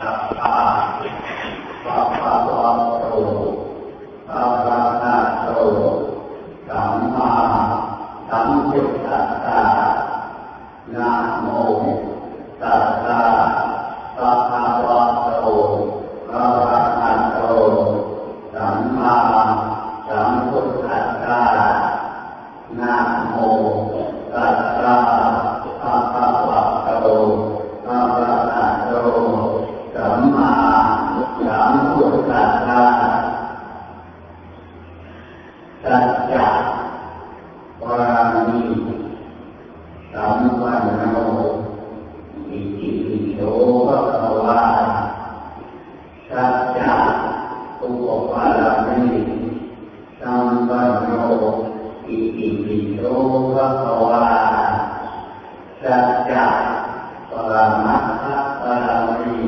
สัพพะสัพพะวะโตอะระหะโตสัมมาสัมพุทธัสสะนะโมตัสสะภะคะวะโตอะระหะโตสัมมาสัมพุทธัสสะนะโมตัสสะภะคะวะโตอะระหะโตสัมมาสัมพุทธัสสะสัจจะวามีสัมวันโนอิติปิโสภะคะวาสัจจะอุปปารามีสัมวันโนอิติปิโสภะคะวาสัจจะปรมัตถปรามี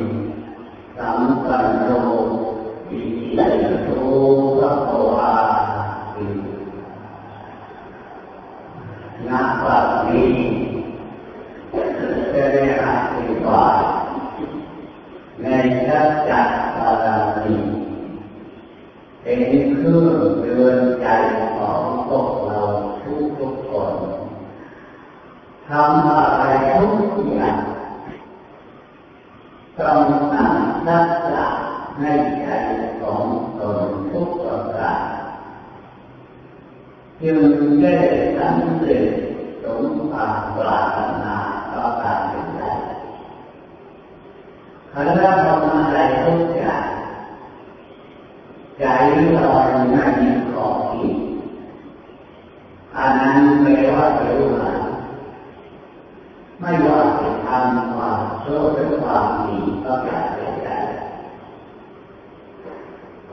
สัมปันโนอิติปิโสภะคะวานักปฏิบัติจะได้อธิบายในสัจจะปรามีเป็นเครื่องเตือนใจของพวกเราทุกทุกๆคนทำอะไรทุกอย่างต้องตั้งสัจจะ ในใจของตนทุกประการจึงได้สำเร็จสมความปรารถนาต่อการเป็นได้คณะทำอะไรทุกอย่างใจลอยไม่มีขอบเขตอันนั้นแปลว่ารู้หาไม่ว่าจะทำความชั่วหรือความดีก็อย่าไป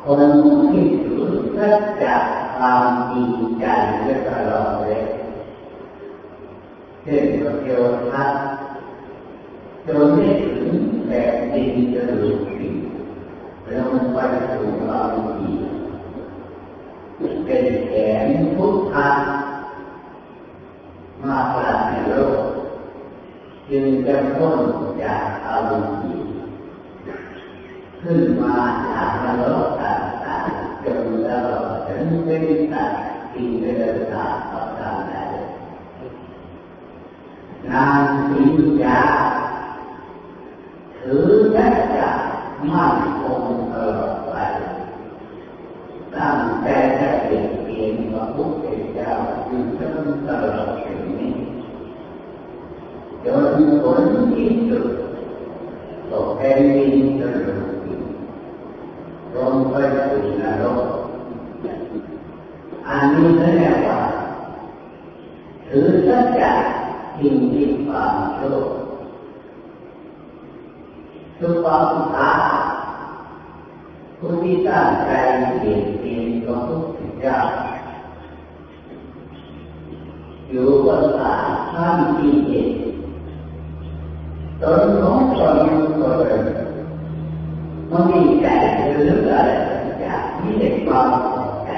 คนที่ถือสัจจะความจริงใจไว้ตลอดเลยเช่นพระเทวทัตจนได้ถึงแบบดินจะหลุดผิวแล้วมันไปสู่ความดีเป็นแขนพุทธะมาปราศโลกจึงจะพ้นจากอารมณ์ ขึ้นมาจากนรกต่างๆจนตลอดถึงเป็นสัตว์ที่เป็นตาต่อตาได้นางสิงยาถือสัจจะมั่นคงตลอดไปตั้งแต่จะเป็นเพียงพระพุทธเจ้าจึงจนตลอดถึงนี้จนผลที่สุดตกแผ่นดินจะหลุด ลงไปสู่นรกอันนี้เรียกว่าถือสัจจะจริงที่ความชั่วสุภาพตาผู้ที่ตั้งใจเปลี่ยนเปลี่ยนของพระพุทธเจ้าอยู่บนสานท่านที่เห็นตนของตนก็เลย มันมีใจหรืออะไรอย่างนี้ในความใจ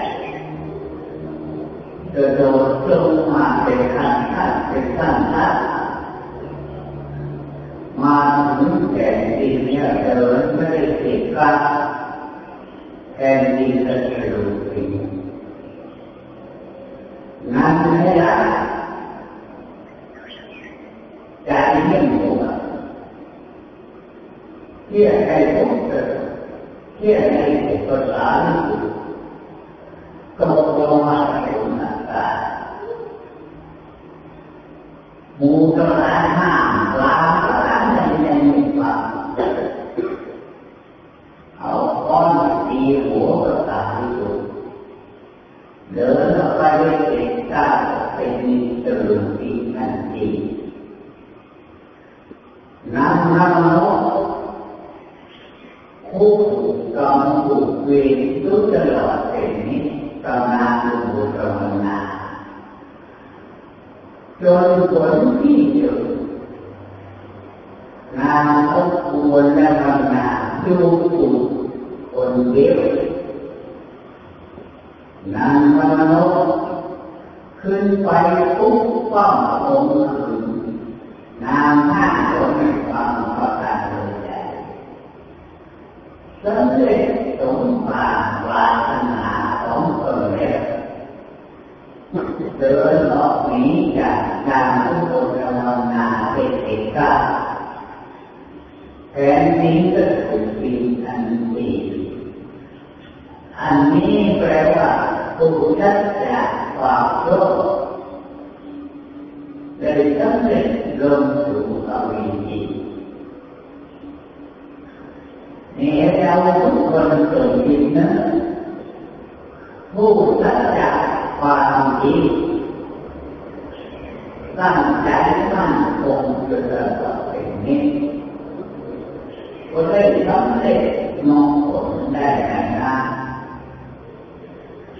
เดินโดดลงมาเป็นขั้นขั้นเป็นขั้นขั้นมาถึงแผ่นดินเนี่ยเดินไม่ได้ติดกันแผ่นดินจะฉลุยนั่นไม่ได้ใจเยี่ยมหัวเที่ยให้ผมเที่ยให้ผม ภาษาก็ลงมาเป็นหน้าตาหมูกระดานห้าล้านกระดานในในมีความเอาก้อนตีหัวกระดานที่สุดเดินไปด้วยเด็กก้าเป็นตื่นปีนันทีนั่งนั่งโน้คุกกำบุกเวรรู้ตลอดเป็นนี้กำนาบุกำนา จนผลที่สุดงานเขาควรและทำงานดูถูกคนเดียวนางมโนขึ้นไปปุ๊บป้องค์อื่นนางห้าคนในความประการเลยใจสำเร็จสมปรารถนาของตนเองเดินออก นี้จากการทุกข์ภานเป็นเอกาแผนนี้ก็คือปีอันดีอันนี้แปลว่าผู้ชัดจากความโลภได้สำเร็จลงสู่อวิชีนี่เราทุกคนเกิดจริงนะผู้ชัดจากความจริงใจตั้งคงจะเกิดเป็นนี้ก็ ได้สำเร็จมองผลได้อย่างนั้น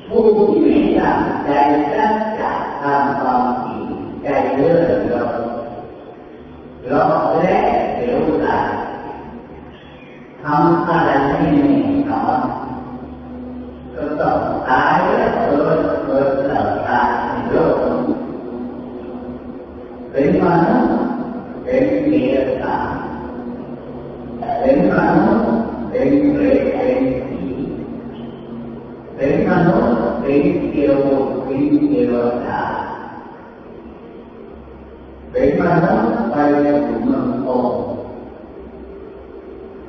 ผู้ที่ไม่ตั้งใจตั้งใจทำความจริงใจเลื่อนลงรอและเสียเวลาทำอะไรไม่แน่นอนก็ต้องตายแล้วเกิดเกิดแล้วตายในโลกเป็นมนุษย์เป็นเมียตาเป็นมนุษย์เป็นเปรตเป็นผีเป็นมนุษย์เป็นเทวเป็นเทวดาเป็นมนุษย์ไปถึงเมืองโอ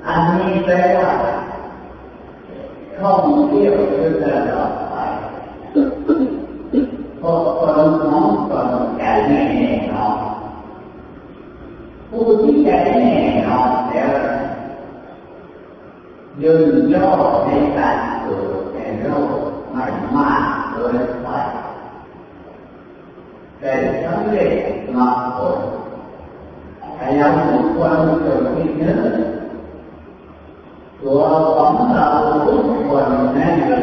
อันนี้แปลว่าท่องเที่ยวคือตลอดไปพอคนน้องคนใจแน่นอนผู้ที่ใจแน่นอนแล้วยืนย่อในการเกิดในโลกไม่มากเกินไปแต่สำเร็จมาผลแต่ยังทุกคนเกิดที่เนื้อตัวของเราทุกคนในเ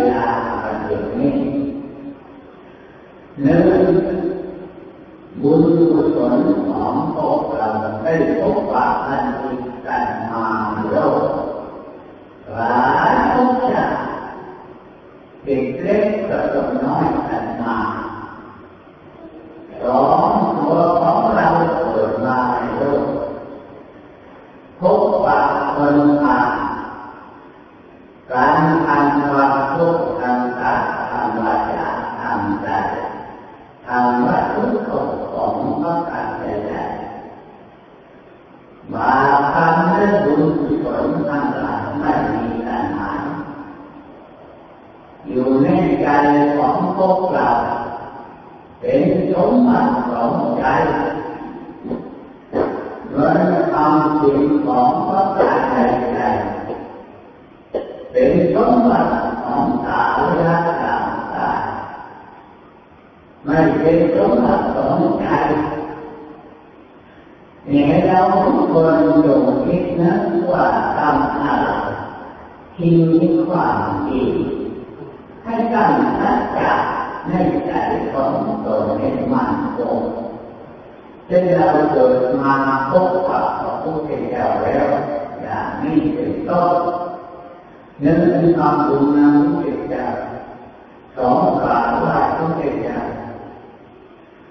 สองตัวของเราเกิดมาในโลกพบปะคนผ่านการทำความทุกข์ทางกายทางวาจาทางใจทางวัตถุของพระกาศใจมาทำให้บุญกุศลทั้งหลายไม่มีปัญหาอยู่ในใจของพวกเรา เป็นสมบัติของใจเงินทำสิ่งของพระกาศใจเป็นสมบัติของตาและต ให้ใจของตนให้มันคงเช่นเราเกิดมาพบกับพระพุทธเจ้าแล้วอย่างนี้เป็นต้นหนึ่งทำบุญนำพระพุทธเจ้าสองกราบไหว้พระพุทธเจ้า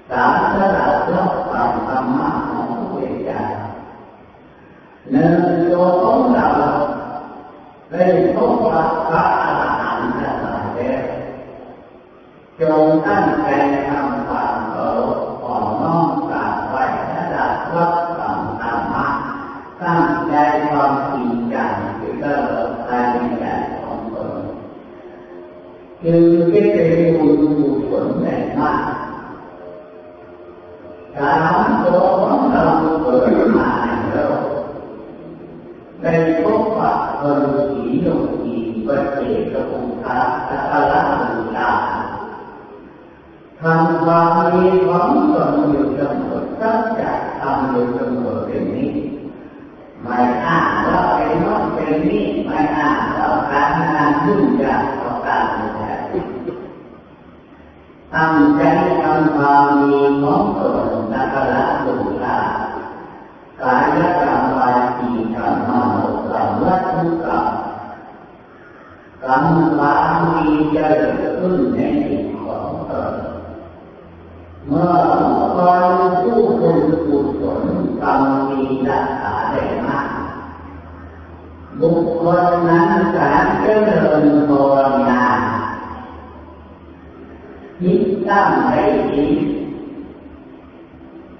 สามสละรับฟังธรรมะของพระพุทธเจ้าหนึ่งตัวของเราได้พบกับพระอรหันต์ทั้งหลายแล้ว จงตั้งใจทำความเคารพอ่อนน้อมกราบไหว้สละรับฟังธรรมะตั้งใจความจริงจังคือตำความดีของตนอยู่เสมอตั้งใจทำอยู่เสมอเป็นนี้ไม่อ้างว่าเป็นโน้นเป็นนี่ไม่อ้างว่าการงาน คคลนั้นกาเจริญภาวนาจิตตั้งให้ดี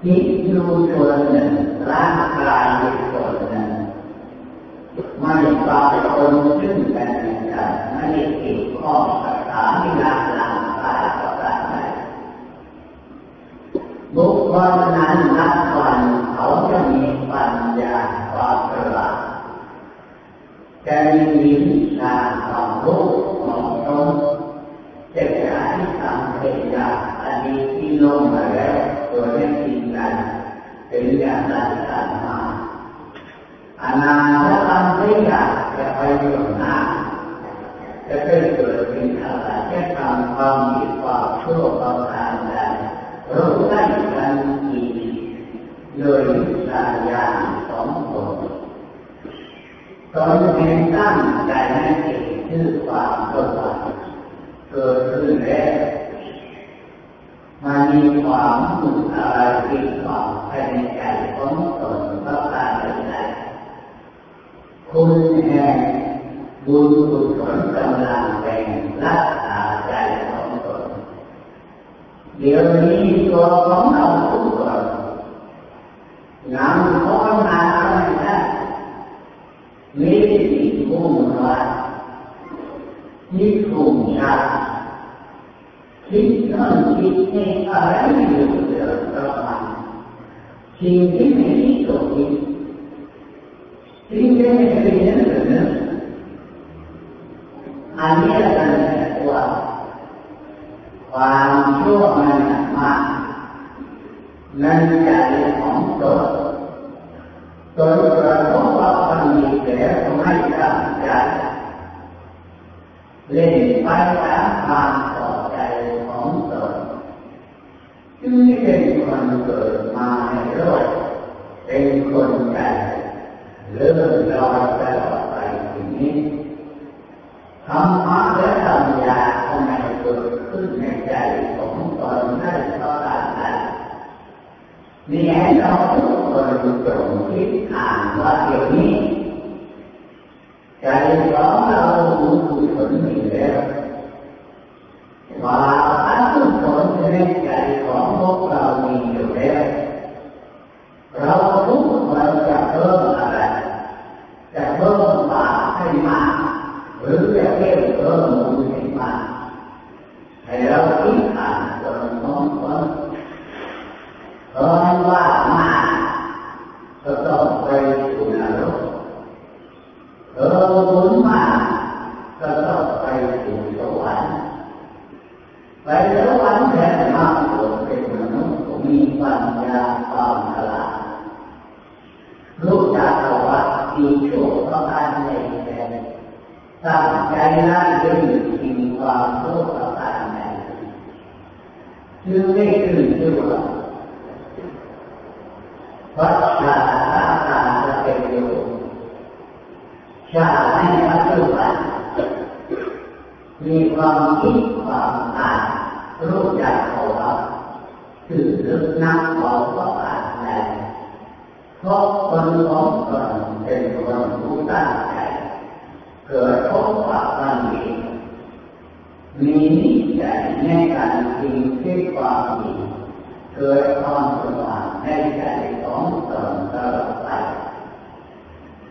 จิตอยู่ส่วนหนึ่งร่างกายอยู่ส่วนหนึ่งไม่ปรากฏซึ่งกันและกันไม่เกี่ยวข้องกับสามีรักร่างกายกับร่างกายบุคคลนั้นนับ จะมีวิชาความรู้ของตนจะหาที่ทำเป็นอย่างอันนี้ที่ลงมาแล้วโดยไม่ทิ้งกันเป็นอย่างนั้นกันมาอนาคตไม่อยากจะไปอยู่หน้าจะได้เกิดเป็นอะไรจะทำความดีความชั่วความทางใดรู้ได้กันอีกโดยวิชาญาณ ตอนเองตั้งใจให้เกิดชื่อความสว่างเกิดขึ้นแล้วมันมีความรู้อะไรที่ความภายในใจของตนก็การใดคุณแห่งบุญกุศลกำลังแรงรักษาใจของตนเดี๋ยวนี้ตัวของเราทุกคนงานของงานอะไรนะ มีสิ่งมุ่งหมายที่ถูกชาคิดนั่นคิดนี่อะไรอยู่เดือดร้อนสิ่งที่ไม่ แล้วไม่ตั้งใจเล่นไปตามความต่อใจของตนจึงเป็นคนเกิดมาในโลกเป็นคนใจเลื่อนลอยตลอดไปทีนี้ธรรมะและปัญญาทำไมเกิดขึ้นในใจของตนได้เพราะอะไรนี่ให้เราทุกคนจงคิดอ่านว่าเดี๋ยวนี้ ใจของเราบุญกุศลมีแล้วว่าอันกุศลในใจของพวกเรามีอยู่แล้วเราทุกคนจะเพิ่มอะไรจะเพิ่มบาปให้มากหรือจะเพิ่มเพิ่มบุญให้มากให้เราคิดอ่านตนของตนเพราะว่ามากก็ต้องไปสู่นรกเออบุญมากก็ต้องไปสู่สวรรค์ไปสวรรค์แทนมากกว่าเป็นมนุษย์มีปัญญาความฉลาดรู้จักว่าดีชั่วประการใดแต่ตั้งใจนั่นเป็นสิ่งความรู้ประการใดจึงได้ขึ้นชื่อว่าวัชชาตาตาจะเป็นอยู่ชาในปัจจุบันมีความคิดความอ่านรู้จักเขาว่าคือลึกนักขอประการใดเพราะค นของตนเป็นคนผู้ตั้งใจเกิดพบว่ามันมีมีนิสัยในการทิ้งที่ความดีเกิดความสว่างในใจของตนตลอดไป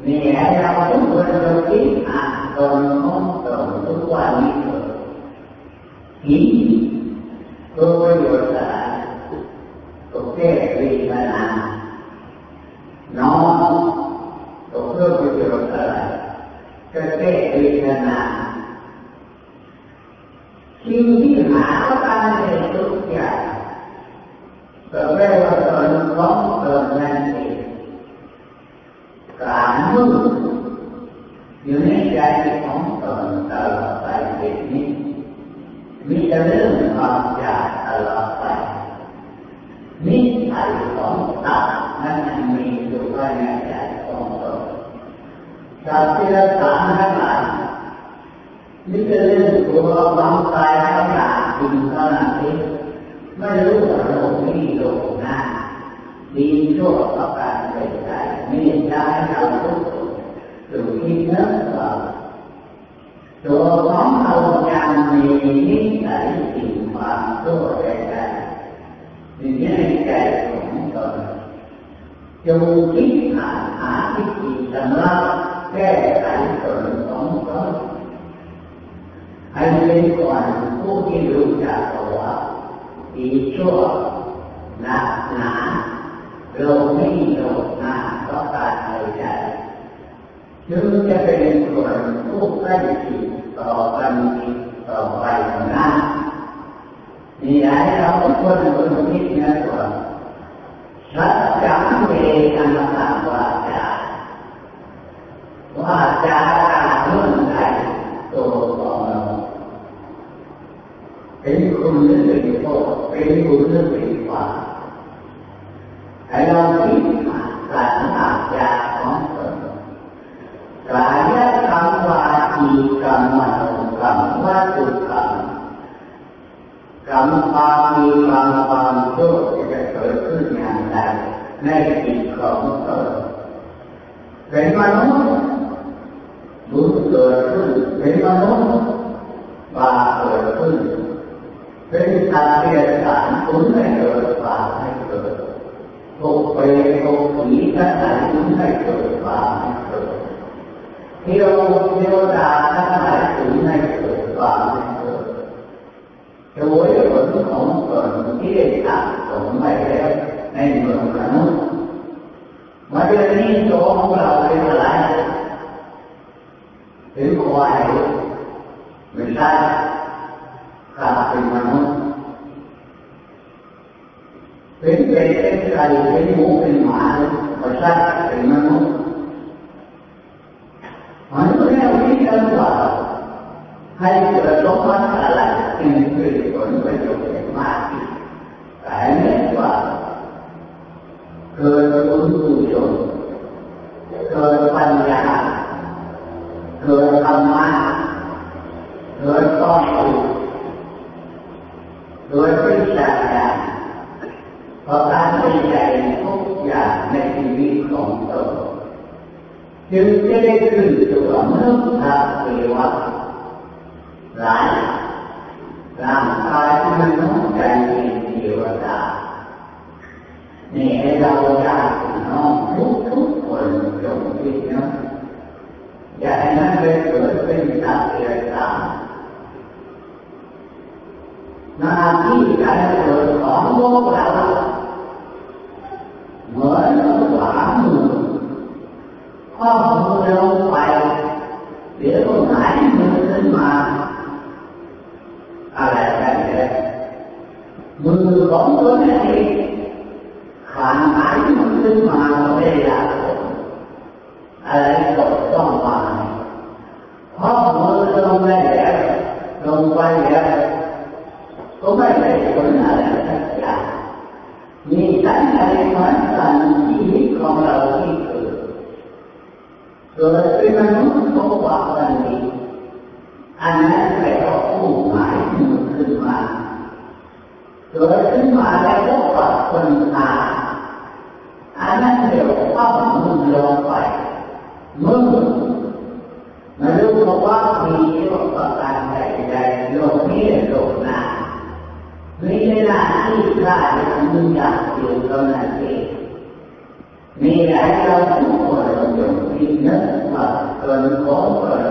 มีให้เราทุกคนเราคิดอ่านตนของตนทุกวันนี้เกิดคิดก็ประโยชน์อะไรก็แก้วิปัญหาน้องก็เพื่อประ โยชน์อะไรก็แก้เวิปัญหาสิ่งที่หาการในทุกอย่างก็แปลว่าตนของตนนั่นเองการมุ่งอยู่ในใจของตนตลอดไปเป็นนี้มีแต่เรื่องความอยากตลอดไปนิสัยของตัดนั้นมีอยู่ภายใน สัตว์ที่เราสารทั้งหลายนี่เป็นเรื่องตัวความตายทั้งหลายจริงเท่านั้นเองไม่รู้ว่าโลกนี้โลกหน้าดีชั่วประการใดๆมีใจเราทุกคนอยู่ที่เนื้อเราตัวของเรายังมีนิสัยสิ่งความชั่วใดๆอยู่ในใจของตนจงคิดหาหาวิธีชำหระแก้ไขส่วนของตนให้ เป็นก่อนผู้ที่รู้จักว่าดีชั่วหนักหนาโลไม่โลหนาเพราะการใดใดจึงจะเป็นส่วนผู้ใกล้ชิดต่อกันต่อไปนั้นนี่ให้เราทุกคนคนคิดนะว่าสัจจะเวทนาตาวาจาว่าจาการเมื่อใดตัวของเราเป็น คุณหรือเป็นโทษเป็นบุญหรือเป็นบาปให้เราคิดมาการอาจาของตนกายกรรมวาจีกรรมมโนกรรมวัตถุกรรมกรรมความมีกรรมความชั่วจะเกิดขึ้นอย่างไรในจิตของตนเป็นมนุษย์บุญเกิดขึ้นเป็นมนุษย์บาปเกิดขึ้น เป็นสัตว์เดรัจฉานคุณไม่เกิดบาปไม่เกิดพวกเปตกผีทั้งหลายคุณไม่เกิดบาปไม่เกิดเทวเทวดาทั้งหลายคุณไม่เกิดบาปไม่เกิดโดยผลของตนที่ได้ทำสมไปแล้วในเมืองมนุษย์มาเดือนนี้ตัวของเราเป็นอะไรเป็นควายไม่ใช่ กลายเป็นมนุษย์เป็นเป็ดเป็นไก่เป็นหมูเป็นหมาประชาเป็นมนุษย์มนุษย์เนี่ยวิจารณ์ว่าให้เกิดสมบัติอะไรเป็นคือผลประโยชน์มากแต่เนี่ยว่าเกิดบุญกุศลเกิดปัญญาเกิดธรรมะเกิดต้องรู้โดยพิจารณาเพราะการเป็นใจทุกอย่างในชีวิตของตน จึงจะได้ขึ้นตัวเมื่อพระเทวะหลายร่างกายมันน้องใจเป็นเทวดานี่ให้เราได้น้องทุกทุกคนจงคิดนะอย่าให้มันไปเกิดเป็นสัตว์เดรัจฉานหน้าที่การเกิดของโลกเราเหมือนขวา มือข้อมือลงไปเดี๋ยวก็หายมือขึ้นมา อะไรกันเนี่ยมือของตัวเองขาดหายมือขึ้นมาไม่ได้ละอะไรก็ต้องมาข้อมือลงไปแล้วลงไปแล้วก็ไม่ได้ผลอะไรสักอย่างมีตั้งใจเหมือนกันชีวิตของเราที่เกิดเกิด เป็นมนุษย์ก็ว่ากันนี้อันนั้นแปลว่าผู้หมายมือขึ้นมาเกิดขึ้นมาแล้วก็ปรับคนตาอันนั้นเรียกว่ามือลงไปมือไม่รู้ว่ามีประการใดๆโลกนี้โลกหน้ามีเวลาที่กล้ามึงอยากอยู่เท่านั้นเองมีอะไรเราทุกคนอยู่ที่นึกว่าเกินขอเกิน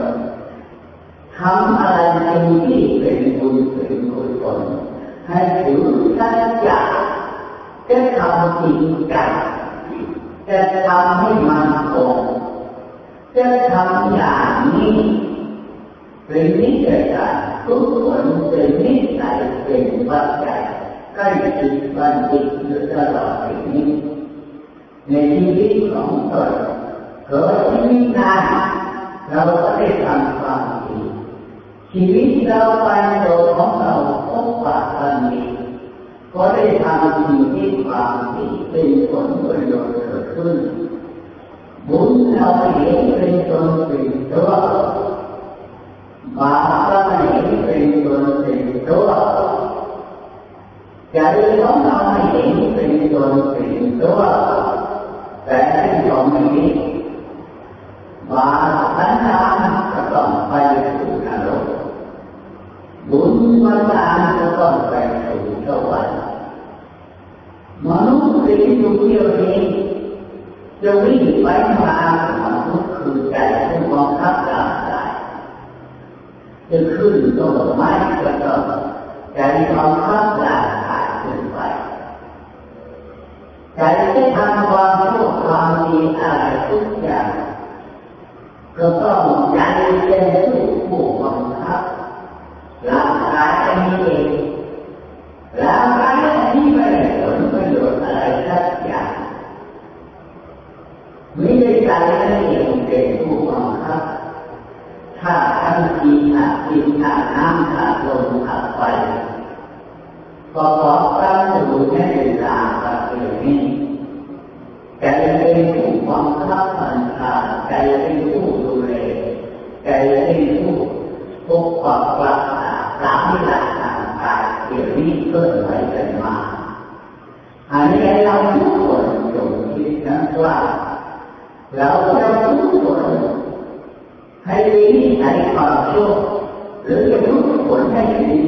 ทำอะไรสิ่งที่เป็นบุญเป็นกุศลให้ถือสัจจะจะทำจริงจังจะทำให้มันคงจะทำอย่างนี้เป็นนิสัยทุกคนเป็นนิสัยเป็นปัจจัยใกล้ชิดบัณฑิตอยู่ตลอดชีวิตในชีวิตของตนเกิดชีวิตนานเราก็ได้ทำความ ชีวิตเราไปตัวของเราพบปะกันดีก็ได้ทำสิ่งที่ความดีเป็นผลประโยชน์เกิดขึ้นบุญเราเห็นเป็นตนเป็นตัวบาปเราเห็นเป็นตนเป็นตัวใจของเราเห็นเป็นตนเป็นตัวแต่ที่เราไม่เห็น บาปวันตาจะต้องไปสู่สวรรค์มนุษย์เป็นอยู่เดียวนี้จะวิ่งไปมามนุษย์คือใจที่มองทับร่างกายจะขึ้นต้นไม้ก็ต้องใจมองทับร่างกายขึ้นไปใจที่ทำความชั่วความดีอะไรทุกอย่างก็ต้องใจเป็นผู้บังคับ Hallelujah.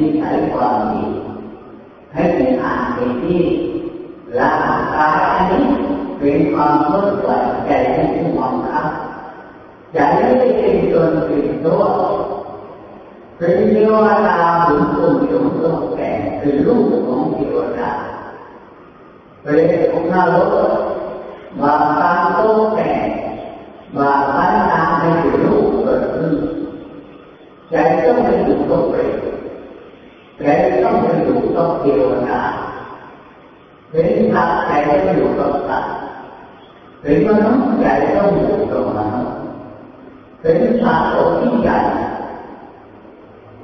ให้มีนิสัยความดีให้เป็นอ่านเป็นที่ร่างกายอันนี้เป็นความเมื่อไหร่ใจที่ผู้มองครับใจไม่ได้เป็นตนเป็นตัวเป็นเทวดาบุญคุณยมโลกแก่เป็นลูกของเทวดาเป็นองค์นรกบาปการโตแก่บาปการตามให้เป็นลูกเกิดขึ้นใจต้องไปอยู่กับเปรตใจต้องไปอยู่กับเทวดาเป็นพระใจต้องอยู่กับสัตว์เป็นมนุษย์ใจต้องอยู่กับมนุษย์เป็นชาโตที่ใหญ่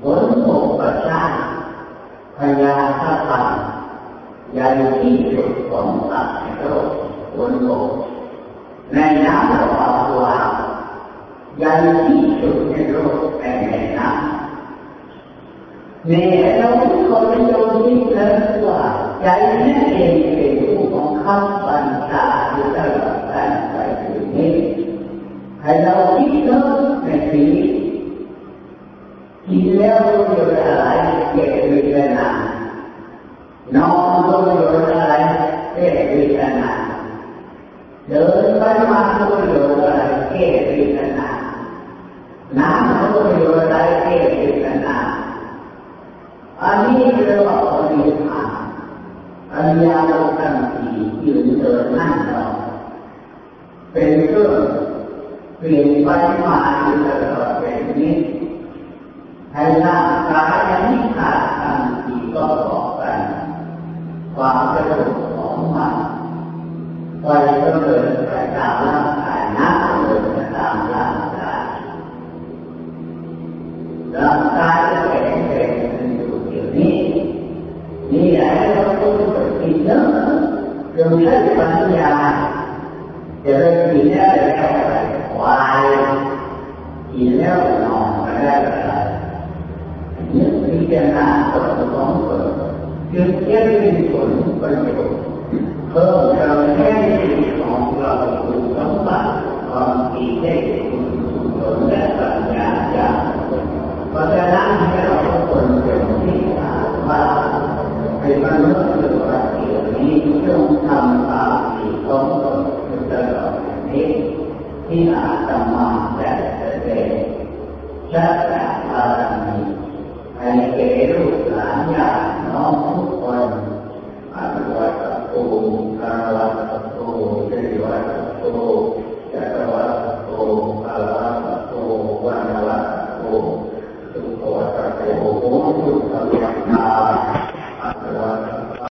ผลโภประชาพยาธาตังใหญ่ที่สุดของสัตว์ในโลกบนโลกในน้ำระบาตัวใหญ่ที่สุดในโลกำเนี่เราทุกคนโยนที่เลิกว่าใจนั่นเองเป็นผู้ของข้าบัญชาอยู่ตลอดการไปถึงนี้ให้เราคิดเลิกในชีวิตกินแล้วรู้อยู่อะไรเกิดวิจาณนอนรู้อยู่อะไรเกิดวิจารณเดินไปมารู้อยู่อะไรเกิดวิจารณาน้ำรู้อยู่อะไรเกิดวิจารณาอันนี้เรียกว่าปฏิภาณอัญญาโลกันทียืนเดินนั่งนอน เป็นเครื่องเปลี่ยนไปมาอยู่ตลอดเป็นนี้ให้ร่างกายอันนี้ขาดทันทีก็บอกกันความกระดุกของมันไฟก็เดินไปตามร่างกายน้ำเดินไปตามร่างกายร่างกายจะแข็งแรงอยู่อย่างนี้นี่แหละเราต้องฝึกินเนื้อจงใช้ปัญญา จะได้กินแล้วแล้วควายกินแล้วนอนไม่ได้อะไรนึกพิจารณาผลของผลจึงจะมีผลประโยชน์เพิ่มเติมแค่ของเราคุณสมบัติความดีได้คุณผลและปัญญาอย่างเพราะฉะนั้นให้เราทุกคนเป็นที่ถามว่าเป็นมนุษ